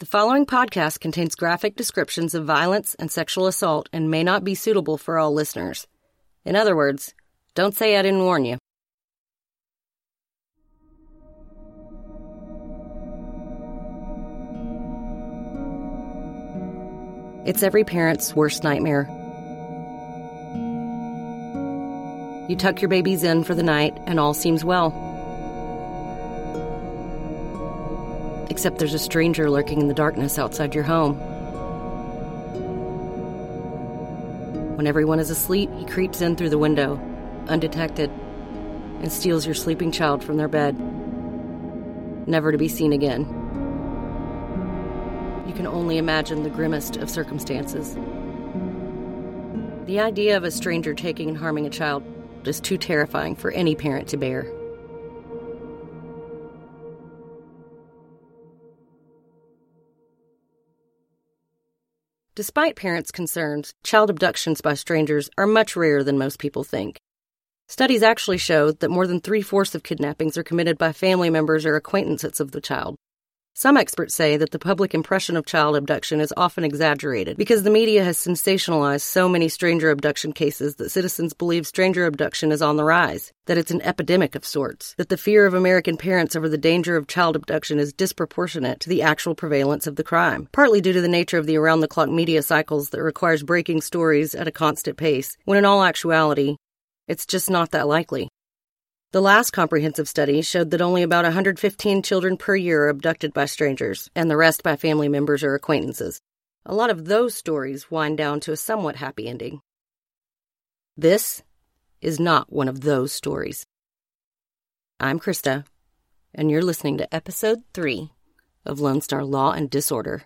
The following podcast contains graphic descriptions of violence and sexual assault and may not be suitable for all listeners. In other words, don't say I didn't warn you. It's every parent's worst nightmare. You tuck your babies in for the night and all seems well. Except there's a stranger lurking in the darkness outside your home. When everyone is asleep, he creeps in through the window, undetected, and steals your sleeping child from their bed, never to be seen again. You can only imagine the grimmest of circumstances. The idea of a stranger taking and harming a child is too terrifying for any parent to bear. Despite parents' concerns, child abductions by strangers are much rarer than most people think. Studies actually show that more than three fourths of kidnappings are committed by family members or acquaintances of the child. Some experts say that the public impression of child abduction is often exaggerated because the media has sensationalized so many stranger abduction cases that citizens believe stranger abduction is on the rise, that it's an epidemic of sorts, that the fear of American parents over the danger of child abduction is disproportionate to the actual prevalence of the crime, partly due to the nature of the around the clock media cycles that requires breaking stories at a constant pace, when in all actuality, it's just not that likely. The last comprehensive study showed that only about 115 children per year are abducted by strangers, and the rest by family members or acquaintances. A lot of those stories wind down to a somewhat happy ending. This is not one of those stories. I'm Krista, and you're listening to episode 3 of Lone Star Law and Disorder.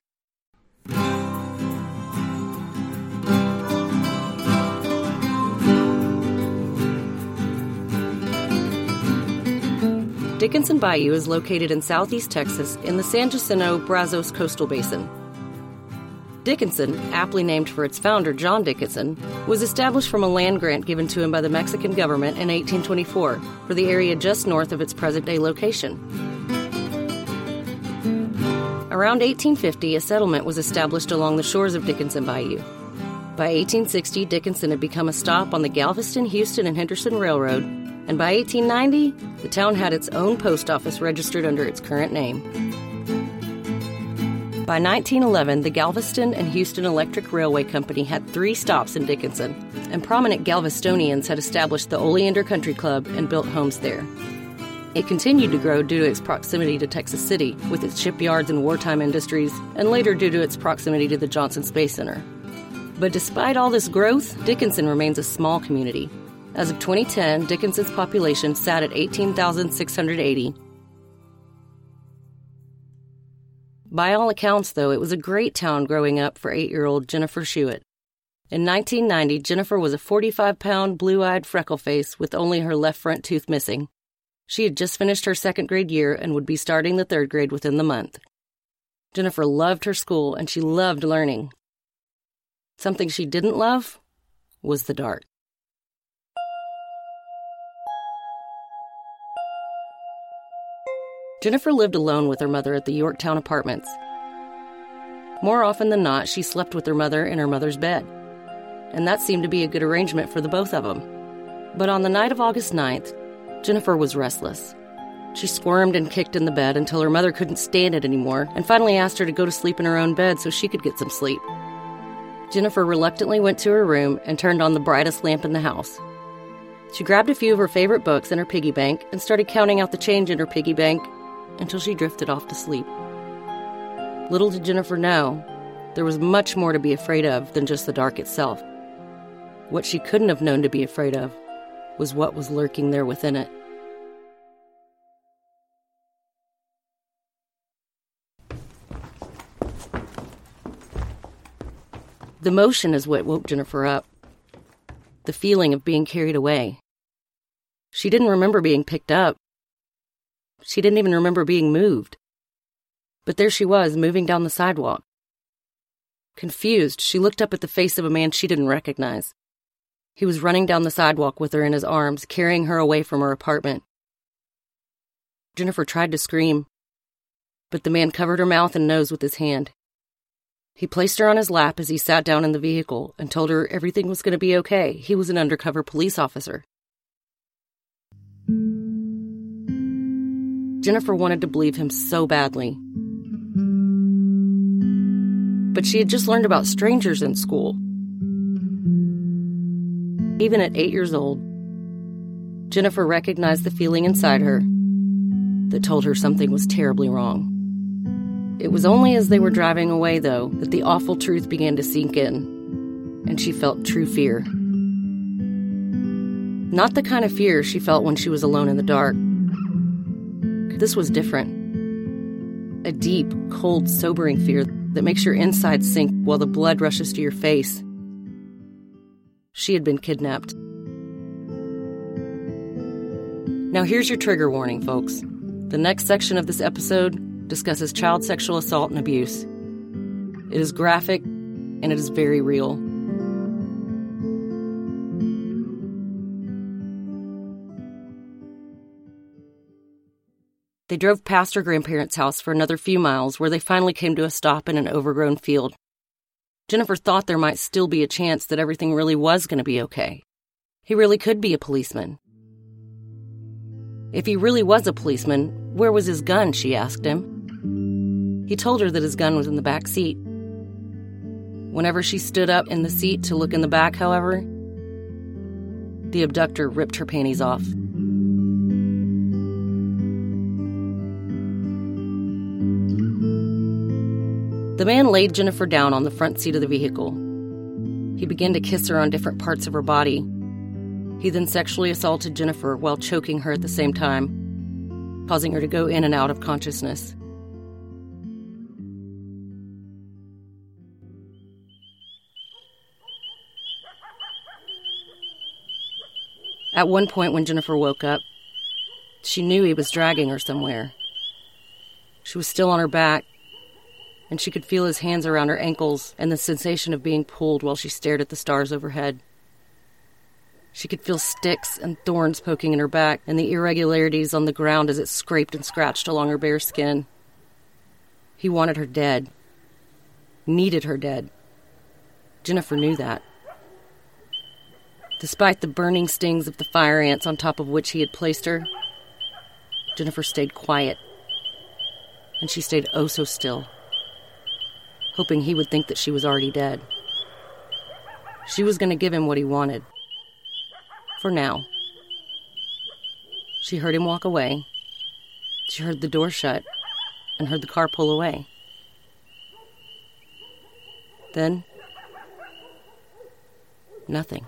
Dickinson Bayou is located in southeast Texas in the San Jacinto Brazos coastal basin. Dickinson, aptly named for its founder, John Dickinson, was established from a land grant given to him by the Mexican government in 1824 for the area just north of its present day location. Around 1850, a settlement was established along the shores of Dickinson Bayou. By 1860, Dickinson had become a stop on the Galveston, Houston, and Henderson Railroad and by 1890, the town had its own post office registered under its current name. By 1911, the Galveston and Houston Electric Railway Company had three stops in Dickinson, and prominent Galvestonians had established the Oleander Country Club and built homes there. It continued to grow due to its proximity to Texas City, with its shipyards and wartime industries, and later due to its proximity to the Johnson Space Center. But despite all this growth, Dickinson remains a small community, as of 2010, Dickinson's population sat at 18,680. By all accounts, though, it was a great town growing up for eight year old Jennifer Schuett. In 1990, Jennifer was a 45 pound, blue eyed freckle face with only her left front tooth missing. She had just finished her second grade year and would be starting the third grade within the month. Jennifer loved her school and she loved learning. Something she didn't love was the dark. Jennifer lived alone with her mother at the Yorktown apartments. More often than not, she slept with her mother in her mother's bed, and that seemed to be a good arrangement for the both of them. But on the night of August 9th, Jennifer was restless. She squirmed and kicked in the bed until her mother couldn't stand it anymore and finally asked her to go to sleep in her own bed so she could get some sleep. Jennifer reluctantly went to her room and turned on the brightest lamp in the house. She grabbed a few of her favorite books in her piggy bank and started counting out the change in her piggy bank until she drifted off to sleep. Little did Jennifer know, there was much more to be afraid of than just the dark itself. What she couldn't have known to be afraid of was what was lurking there within it. The motion is what woke Jennifer up. The feeling of being carried away. She didn't remember being picked up, she didn't even remember being moved. But there she was, moving down the sidewalk. Confused, she looked up at the face of a man she didn't recognize. He was running down the sidewalk with her in his arms, carrying her away from her apartment. Jennifer tried to scream, but the man covered her mouth and nose with his hand. He placed her on his lap as he sat down in the vehicle and told her everything was going to be okay. He was an undercover police officer. Jennifer wanted to believe him so badly. But she had just learned about strangers in school. Even at eight years old, Jennifer recognized the feeling inside her that told her something was terribly wrong. It was only as they were driving away, though, that the awful truth began to sink in, and she felt true fear. Not the kind of fear she felt when she was alone in the dark. This was different. A deep, cold, sobering fear that makes your insides sink while the blood rushes to your face. She had been kidnapped. Now, here's your trigger warning, folks. The next section of this episode discusses child sexual assault and abuse. It is graphic and it is very real. They drove past her grandparents' house for another few miles where they finally came to a stop in an overgrown field. Jennifer thought there might still be a chance that everything really was going to be okay. He really could be a policeman. If he really was a policeman, where was his gun? she asked him. He told her that his gun was in the back seat. Whenever she stood up in the seat to look in the back, however, the abductor ripped her panties off. The man laid Jennifer down on the front seat of the vehicle. He began to kiss her on different parts of her body. He then sexually assaulted Jennifer while choking her at the same time, causing her to go in and out of consciousness. At one point, when Jennifer woke up, she knew he was dragging her somewhere. She was still on her back, and she could feel his hands around her ankles and the sensation of being pulled while she stared at the stars overhead. She could feel sticks and thorns poking in her back and the irregularities on the ground as it scraped and scratched along her bare skin. He wanted her dead, needed her dead. Jennifer knew that. Despite the burning stings of the fire ants on top of which he had placed her, Jennifer stayed quiet. And she stayed oh so still, hoping he would think that she was already dead. She was going to give him what he wanted. For now. She heard him walk away. She heard the door shut and heard the car pull away. Then, nothing.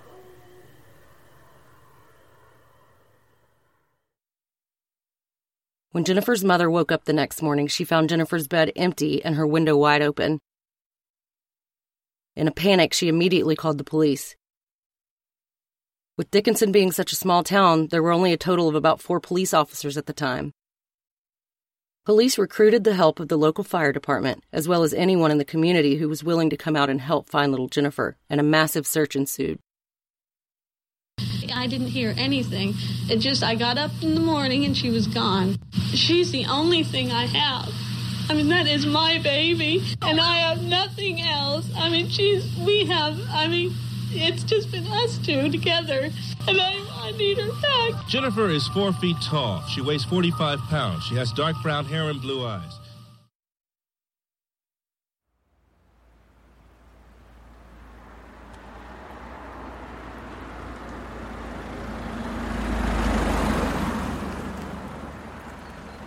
When Jennifer's mother woke up the next morning, she found Jennifer's bed empty and her window wide open. In a panic, she immediately called the police. With Dickinson being such a small town, there were only a total of about four police officers at the time. Police recruited the help of the local fire department, as well as anyone in the community who was willing to come out and help find little Jennifer, and a massive search ensued. I didn't hear anything. It just, I got up in the morning and she was gone. She's the only thing I have. I mean, that is my baby, and I have nothing else. I mean, she's, we have, I mean, it's just been us two together, and I, I need her back. Jennifer is four feet tall. She weighs 45 pounds. She has dark brown hair and blue eyes.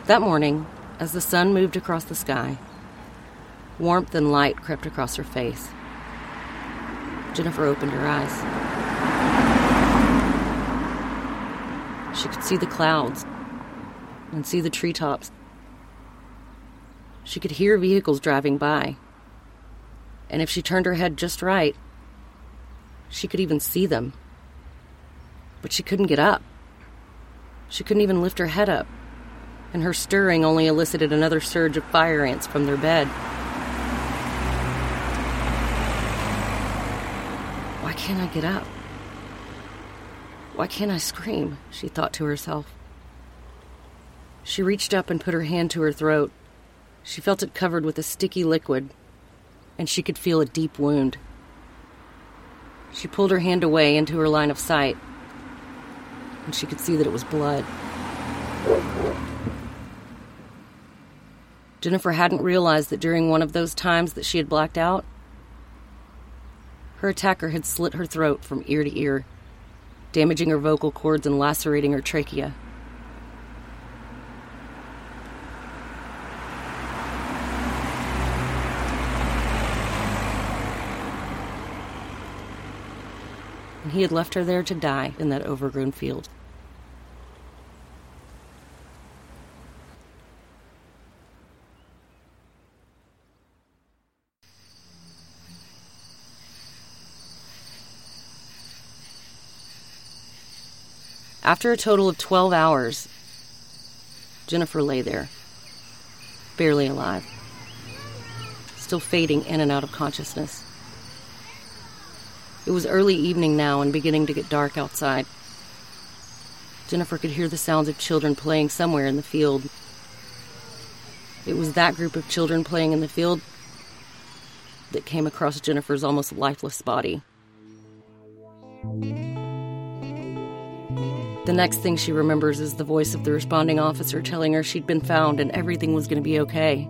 That morning, as the sun moved across the sky, warmth and light crept across her face. Jennifer opened her eyes. She could see the clouds and see the treetops. She could hear vehicles driving by. And if she turned her head just right, she could even see them. But she couldn't get up. She couldn't even lift her head up and her stirring only elicited another surge of fire ants from their bed. Why can't I get up? Why can't I scream? she thought to herself. She reached up and put her hand to her throat, She felt it covered with a sticky liquid, and she could feel a deep wound. She pulled her hand away into her line of sight, and she could see that it was blood. Jennifer hadn't realized that during one of those times that she had blacked out, her attacker had slit her throat from ear to ear, damaging her vocal cords and lacerating her trachea. And he had left her there to die in that overgrown field. After a total of 12 hours, Jennifer lay there, barely alive, still fading in and out of consciousness. It was early evening now and beginning to get dark outside. Jennifer could hear the sounds of children playing somewhere in the field. It was that group of children playing in the field that came across Jennifer's almost lifeless body. The next thing she remembers is the voice of the responding officer telling her she'd been found and everything was going to be okay.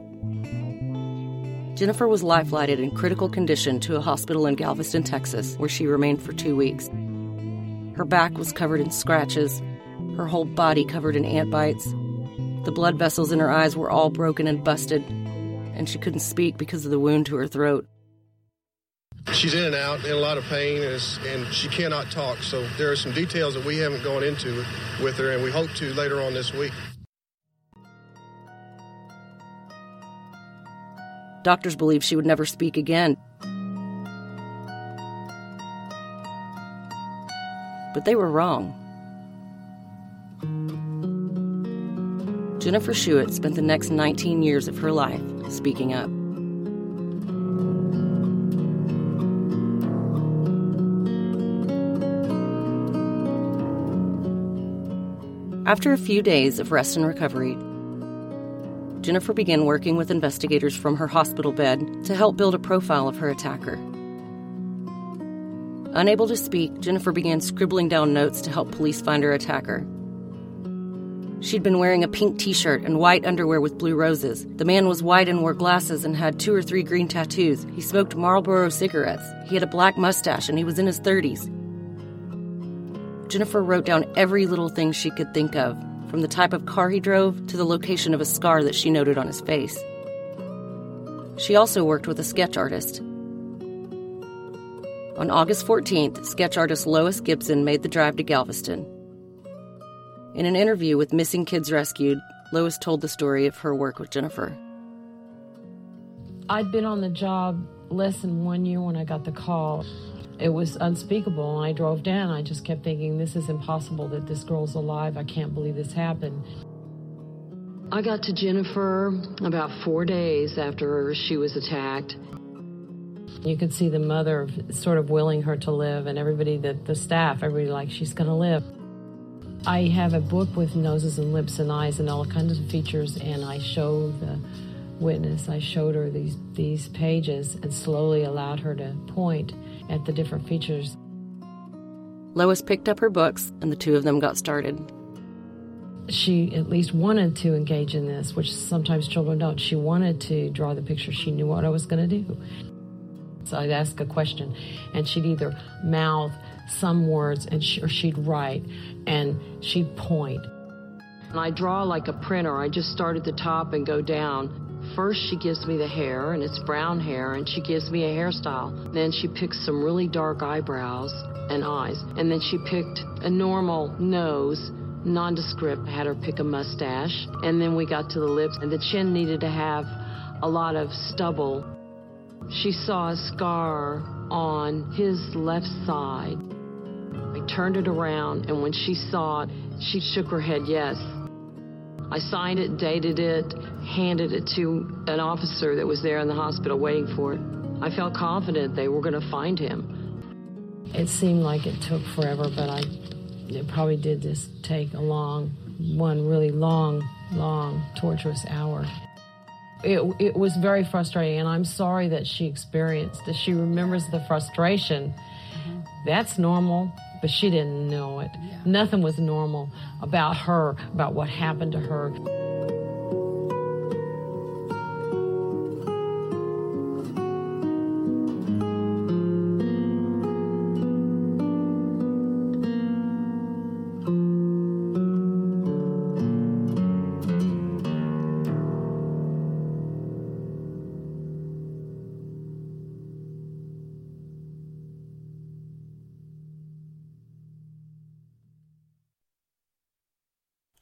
Jennifer was life flighted in critical condition to a hospital in Galveston, Texas, where she remained for two weeks. Her back was covered in scratches, her whole body covered in ant bites. The blood vessels in her eyes were all broken and busted, and she couldn't speak because of the wound to her throat. She's in and out in a lot of pain, and, and, she cannot talk. So there are some details that we haven't gone into with her, and we hope to later on this week. Doctors believe she would never speak again. But they were wrong. Jennifer Schuett spent the next 19 years of her life speaking up. After a few days of rest and recovery, Jennifer began working with investigators from her hospital bed to help build a profile of her attacker. Unable to speak, Jennifer began scribbling down notes to help police find her attacker. She'd been wearing a pink t shirt and white underwear with blue roses. The man was white and wore glasses and had two or three green tattoos. He smoked Marlboro cigarettes. He had a black mustache and he was in his 30s. Jennifer wrote down every little thing she could think of, from the type of car he drove to the location of a scar that she noted on his face. She also worked with a sketch artist. On August 14th, sketch artist Lois Gibson made the drive to Galveston. In an interview with Missing Kids Rescued, Lois told the story of her work with Jennifer. I'd been on the job less than one year when I got the call. It was unspeakable. And I drove down. I just kept thinking, this is impossible that this girl's alive. I can't believe this happened. I got to Jennifer about four days after she was attacked. You could see the mother sort of willing her to live, and everybody, that the staff, everybody like, she's going to live. I have a book with noses and lips and eyes and all kinds of features, and I show the witness, I showed her these, these pages and slowly allowed her to point at the different features. Lois picked up her books, and the two of them got started. She at least wanted to engage in this, which sometimes children don't. She wanted to draw the picture. She knew what I was going to do. So I'd ask a question, and she'd either mouth some words, and she, or she'd write, and she'd point. And I draw like a printer. I just start at the top and go down. First, she gives me the hair, and it's brown hair, and she gives me a hairstyle. Then she picks some really dark eyebrows and eyes. And then she picked a normal nose, nondescript. Had her pick a mustache. And then we got to the lips, and the chin needed to have a lot of stubble. She saw a scar on his left side. I turned it around, and when she saw it, she shook her head yes. I signed it, dated it, handed it to an officer that was there in the hospital waiting for it. I felt confident they were going to find him. It seemed like it took forever, but I it probably did just take a long, one really long, long, torturous hour. it, it was very frustrating, and I'm sorry that she experienced that. She remembers the frustration. That's normal, but she didn't know it. Yeah. Nothing was normal about her, about what happened to her.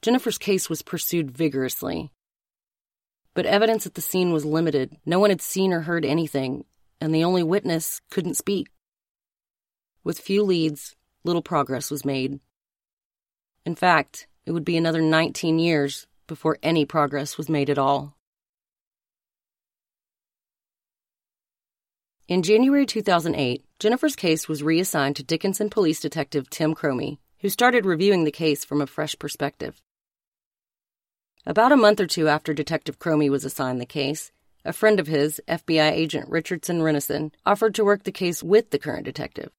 Jennifer's case was pursued vigorously. But evidence at the scene was limited. No one had seen or heard anything, and the only witness couldn't speak. With few leads, little progress was made. In fact, it would be another 19 years before any progress was made at all. In January 2008, Jennifer's case was reassigned to Dickinson Police Detective Tim Cromie, who started reviewing the case from a fresh perspective. About a month or two after Detective Cromie was assigned the case, a friend of his, FBI agent Richardson Renison, offered to work the case with the current detective.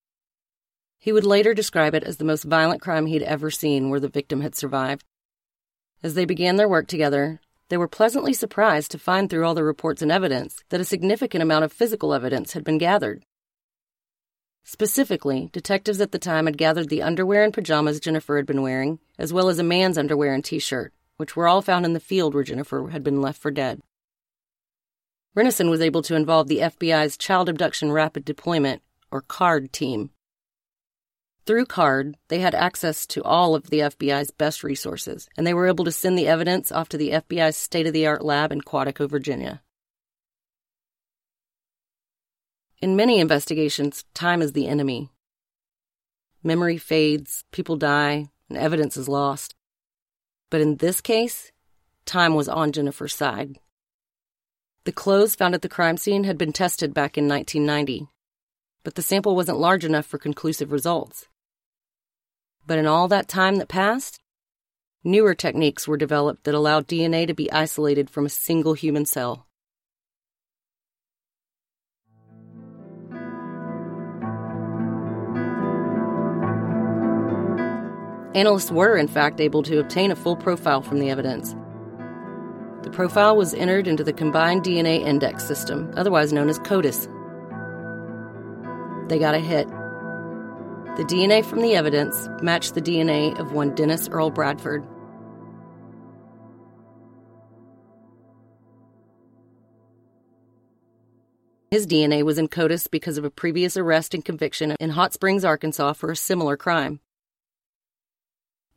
He would later describe it as the most violent crime he'd ever seen where the victim had survived. As they began their work together, they were pleasantly surprised to find through all the reports and evidence that a significant amount of physical evidence had been gathered. Specifically, detectives at the time had gathered the underwear and pajamas Jennifer had been wearing, as well as a man's underwear and t shirt which were all found in the field where Jennifer had been left for dead. Renison was able to involve the FBI's Child Abduction Rapid Deployment, or CARD, team. Through CARD, they had access to all of the FBI's best resources, and they were able to send the evidence off to the FBI's state of the art lab in Quantico, Virginia. In many investigations, time is the enemy. Memory fades, people die, and evidence is lost. But in this case, time was on Jennifer's side. The clothes found at the crime scene had been tested back in 1990, but the sample wasn't large enough for conclusive results. But in all that time that passed, newer techniques were developed that allowed DNA to be isolated from a single human cell. Analysts were, in fact, able to obtain a full profile from the evidence. The profile was entered into the Combined DNA Index System, otherwise known as CODIS. They got a hit. The DNA from the evidence matched the DNA of one Dennis Earl Bradford. His DNA was in CODIS because of a previous arrest and conviction in Hot Springs, Arkansas for a similar crime.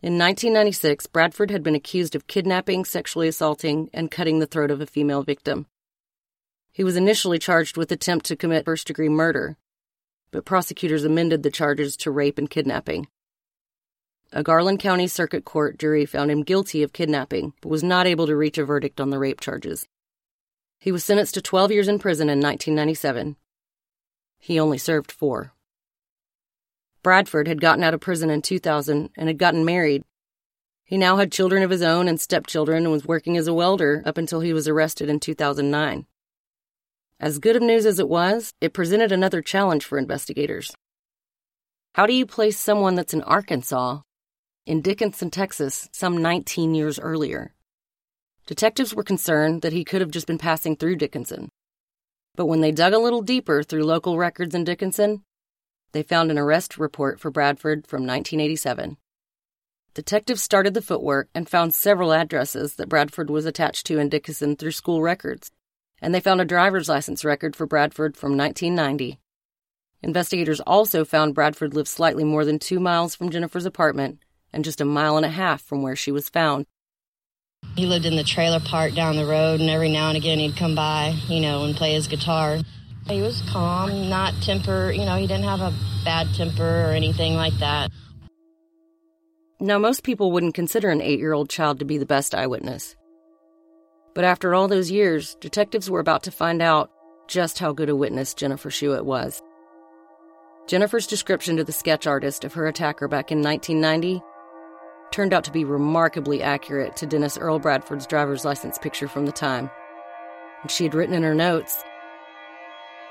In 1996, Bradford had been accused of kidnapping, sexually assaulting, and cutting the throat of a female victim. He was initially charged with attempt to commit first degree murder, but prosecutors amended the charges to rape and kidnapping. A Garland County Circuit Court jury found him guilty of kidnapping, but was not able to reach a verdict on the rape charges. He was sentenced to 12 years in prison in 1997. He only served four. Bradford had gotten out of prison in 2000 and had gotten married. He now had children of his own and stepchildren and was working as a welder up until he was arrested in 2009. As good of news as it was, it presented another challenge for investigators. How do you place someone that's in Arkansas in Dickinson, Texas, some 19 years earlier? Detectives were concerned that he could have just been passing through Dickinson. But when they dug a little deeper through local records in Dickinson, they found an arrest report for Bradford from 1987. Detectives started the footwork and found several addresses that Bradford was attached to in Dickinson through school records, and they found a driver's license record for Bradford from 1990. Investigators also found Bradford lived slightly more than two miles from Jennifer's apartment and just a mile and a half from where she was found. He lived in the trailer park down the road, and every now and again he'd come by, you know, and play his guitar. He was calm, not temper, you know, he didn't have a bad temper or anything like that. Now, most people wouldn't consider an eight year old child to be the best eyewitness. But after all those years, detectives were about to find out just how good a witness Jennifer Schuett was. Jennifer's description to the sketch artist of her attacker back in 1990 turned out to be remarkably accurate to Dennis Earl Bradford's driver's license picture from the time. and she had written in her notes.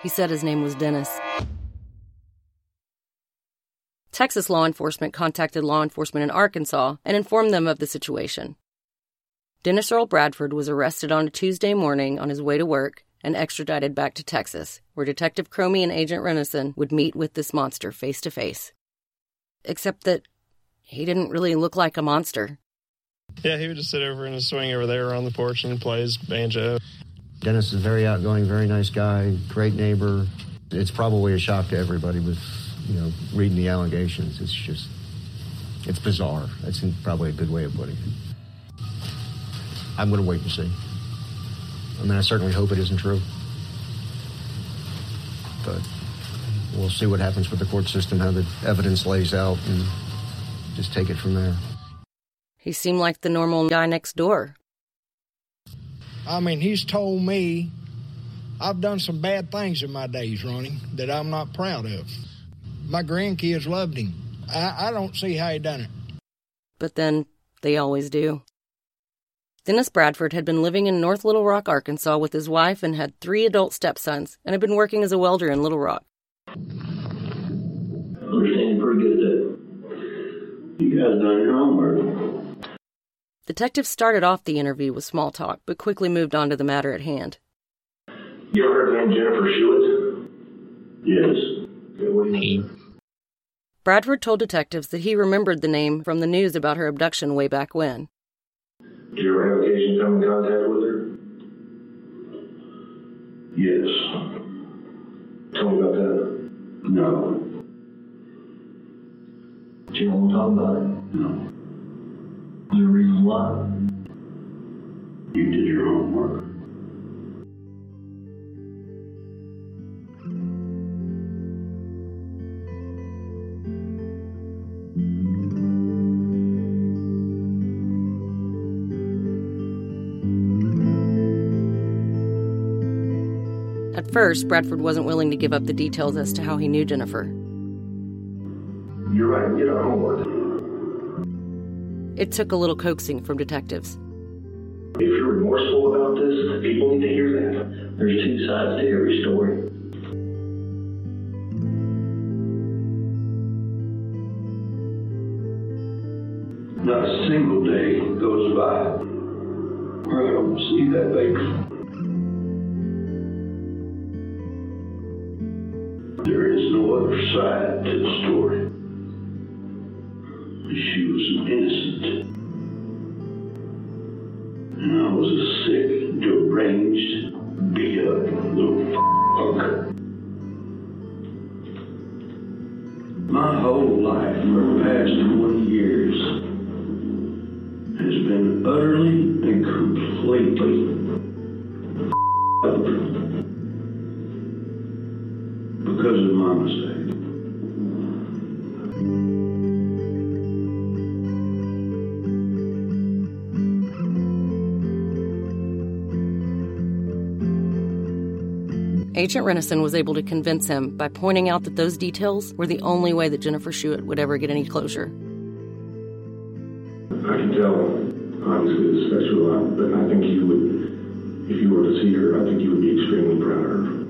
He said his name was Dennis. Texas law enforcement contacted law enforcement in Arkansas and informed them of the situation. Dennis Earl Bradford was arrested on a Tuesday morning on his way to work and extradited back to Texas, where Detective Cromie and Agent Renison would meet with this monster face to face. Except that he didn't really look like a monster. Yeah, he would just sit over in his swing over there on the porch and play his banjo. Dennis is very outgoing, very nice guy, great neighbor. It's probably a shock to everybody with, you know, reading the allegations. It's just, it's bizarre. That's probably a good way of putting it. I'm going to wait and see. I mean, I certainly hope it isn't true. But we'll see what happens with the court system, how the evidence lays out, and just take it from there. He seemed like the normal guy next door. I mean, he's told me I've done some bad things in my days, Ronnie, that I'm not proud of. My grandkids loved him. I, I don't see how he done it. But then they always do. Dennis Bradford had been living in North Little Rock, Arkansas with his wife and had three adult stepsons and had been working as a welder in Little Rock. Understanding pretty good at that. You guys done your homework. Detectives started off the interview with small talk, but quickly moved on to the matter at hand. You ever heard the name Jennifer Schuett? Yes. Okay, what do you mean? Bradford told detectives that he remembered the name from the news about her abduction way back when. Did you ever have occasion to come in contact with her? Yes. Tell me about that. No. Do you want to talk about it? No. Is there a reason why? You did your homework. At first, Bradford wasn't willing to give up the details as to how he knew Jennifer. You're right. Get our homework. It took a little coaxing from detectives. If you're remorseful about this, people need to hear that. There's two sides to every story. Not a single day goes by where I don't see that baby. Beat little fuck. My whole life for the past 20 years has been utterly and completely Agent Renison was able to convince him by pointing out that those details were the only way that Jennifer Schuett would ever get any closure. I can tell, obviously, it's sexual, but I think you would, if you were to see her, I think you would be extremely proud of her.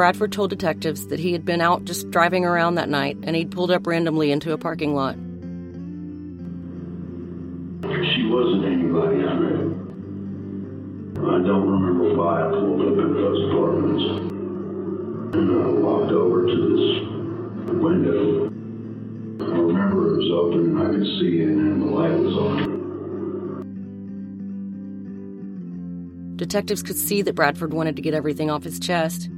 Bradford told detectives that he had been out just driving around that night and he'd pulled up randomly into a parking lot. She wasn't anybody I knew. I don't remember why I pulled up in those apartments. And I walked over to this window. I remember it was open and I could see in and the light was on. Detectives could see that Bradford wanted to get everything off his chest.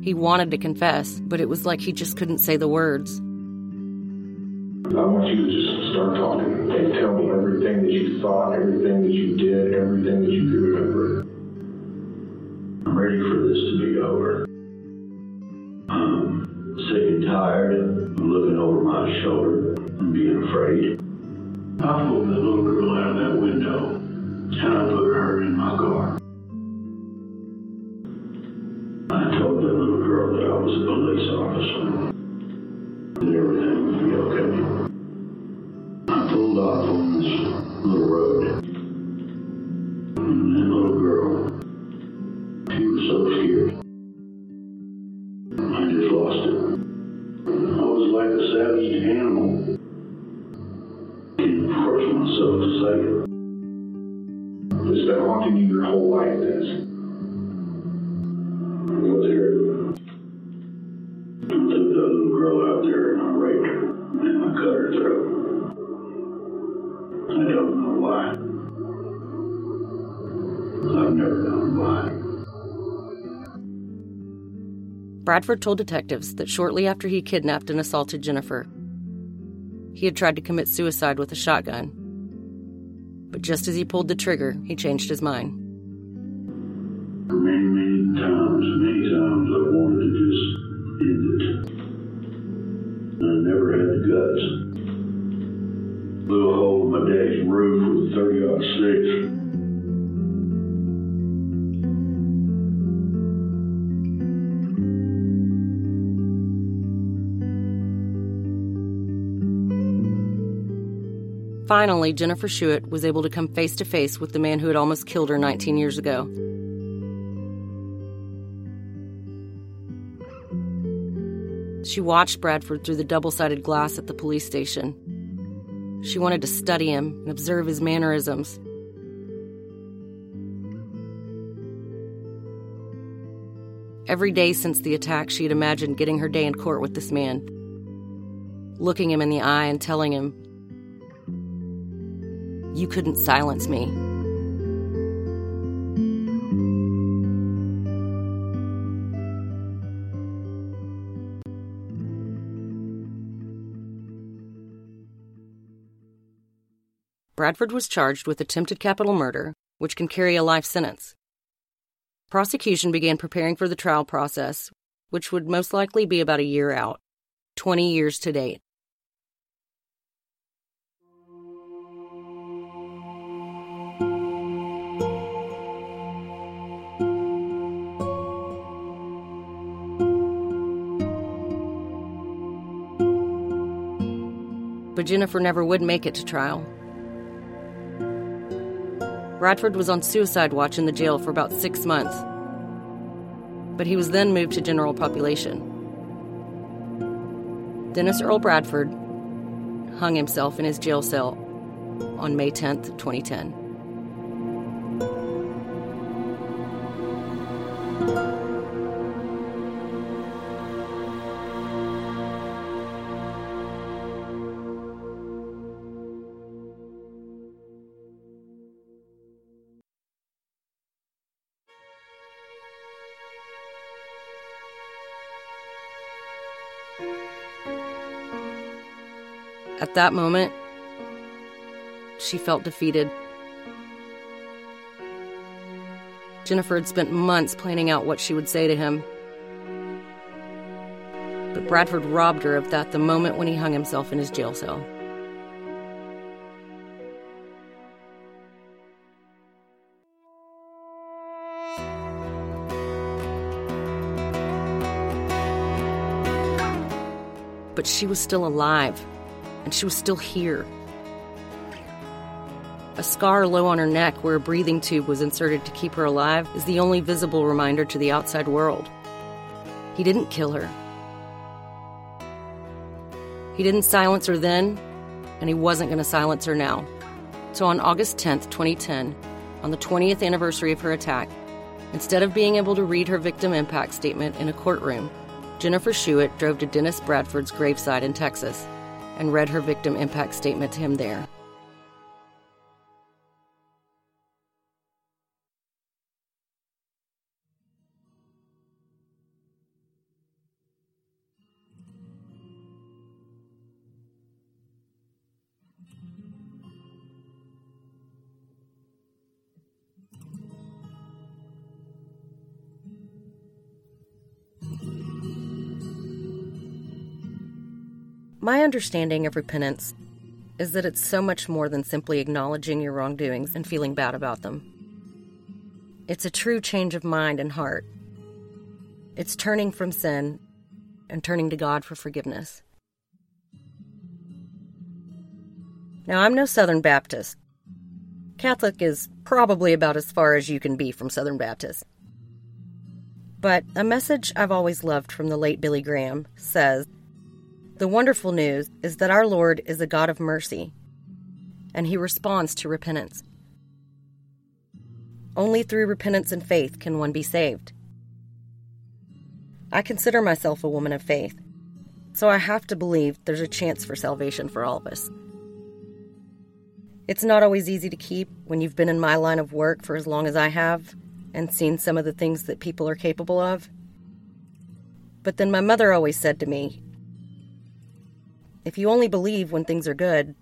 He wanted to confess, but it was like he just couldn't say the words. I want you to just start talking and tell me everything that you thought, everything that you did, everything that you could remember. I'm ready for this to be over. I'm sick and tired of looking over my shoulder and being afraid. I pulled that little girl out of that window and I put her in my car. I told that little girl that I was a police officer and everything would be okay. I pulled off on this little road. And that little girl, she was so scared. I just lost it. I was like a savage animal. Can't force myself to say it. It's been haunting you your whole life, this. Bradford told detectives that shortly after he kidnapped and assaulted Jennifer, he had tried to commit suicide with a shotgun. But just as he pulled the trigger, he changed his mind. Many, many times, many times I wanted to just end it. I never had the guts. Blew a hole in my dad's roof with a 30 six. Finally, Jennifer Schuett was able to come face to face with the man who had almost killed her 19 years ago. She watched Bradford through the double sided glass at the police station. She wanted to study him and observe his mannerisms. Every day since the attack, she had imagined getting her day in court with this man, looking him in the eye and telling him, You couldn't silence me. Bradford was charged with attempted capital murder, which can carry a life sentence. Prosecution began preparing for the trial process, which would most likely be about a year out, 20 years to date. But Jennifer never would make it to trial. Bradford was on suicide watch in the jail for about six months, but he was then moved to general population. Dennis Earl Bradford hung himself in his jail cell on May 10th, 2010. At that moment, she felt defeated. Jennifer had spent months planning out what she would say to him. But Bradford robbed her of that the moment when he hung himself in his jail cell. She was still alive, and she was still here. A scar low on her neck where a breathing tube was inserted to keep her alive is the only visible reminder to the outside world. He didn't kill her. He didn't silence her then, and he wasn't going to silence her now. So on August 10th, 2010, on the 20th anniversary of her attack, instead of being able to read her victim impact statement in a courtroom, Jennifer Schuett drove to Dennis Bradford's graveside in Texas and read her victim impact statement to him there. Understanding of repentance is that it's so much more than simply acknowledging your wrongdoings and feeling bad about them. It's a true change of mind and heart. It's turning from sin and turning to God for forgiveness. Now, I'm no Southern Baptist. Catholic is probably about as far as you can be from Southern Baptist. But a message I've always loved from the late Billy Graham says the wonderful news is that our Lord is a God of mercy, and He responds to repentance. Only through repentance and faith can one be saved. I consider myself a woman of faith, so I have to believe there's a chance for salvation for all of us. It's not always easy to keep when you've been in my line of work for as long as I have and seen some of the things that people are capable of. But then my mother always said to me, if you only believe when things are good,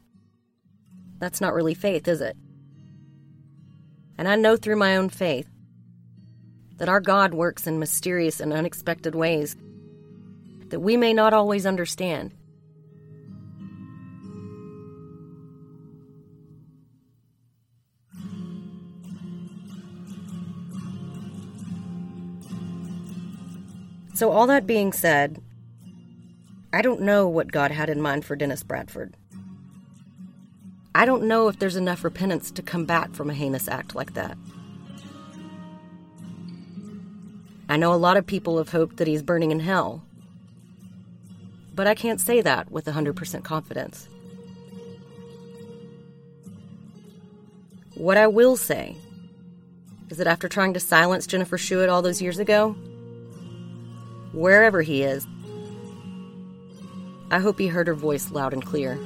that's not really faith, is it? And I know through my own faith that our God works in mysterious and unexpected ways that we may not always understand. So, all that being said, I don't know what God had in mind for Dennis Bradford. I don't know if there's enough repentance to come back from a heinous act like that. I know a lot of people have hoped that he's burning in hell, but I can't say that with 100% confidence. What I will say is that after trying to silence Jennifer Schuett all those years ago, wherever he is, I hope he heard her voice loud and clear.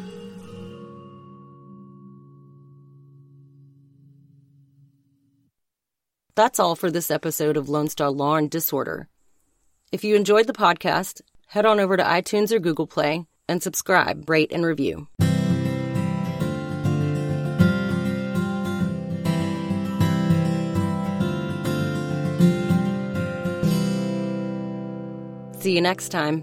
That's all for this episode of Lone Star Law and Disorder. If you enjoyed the podcast, head on over to iTunes or Google Play and subscribe, rate, and review. See you next time.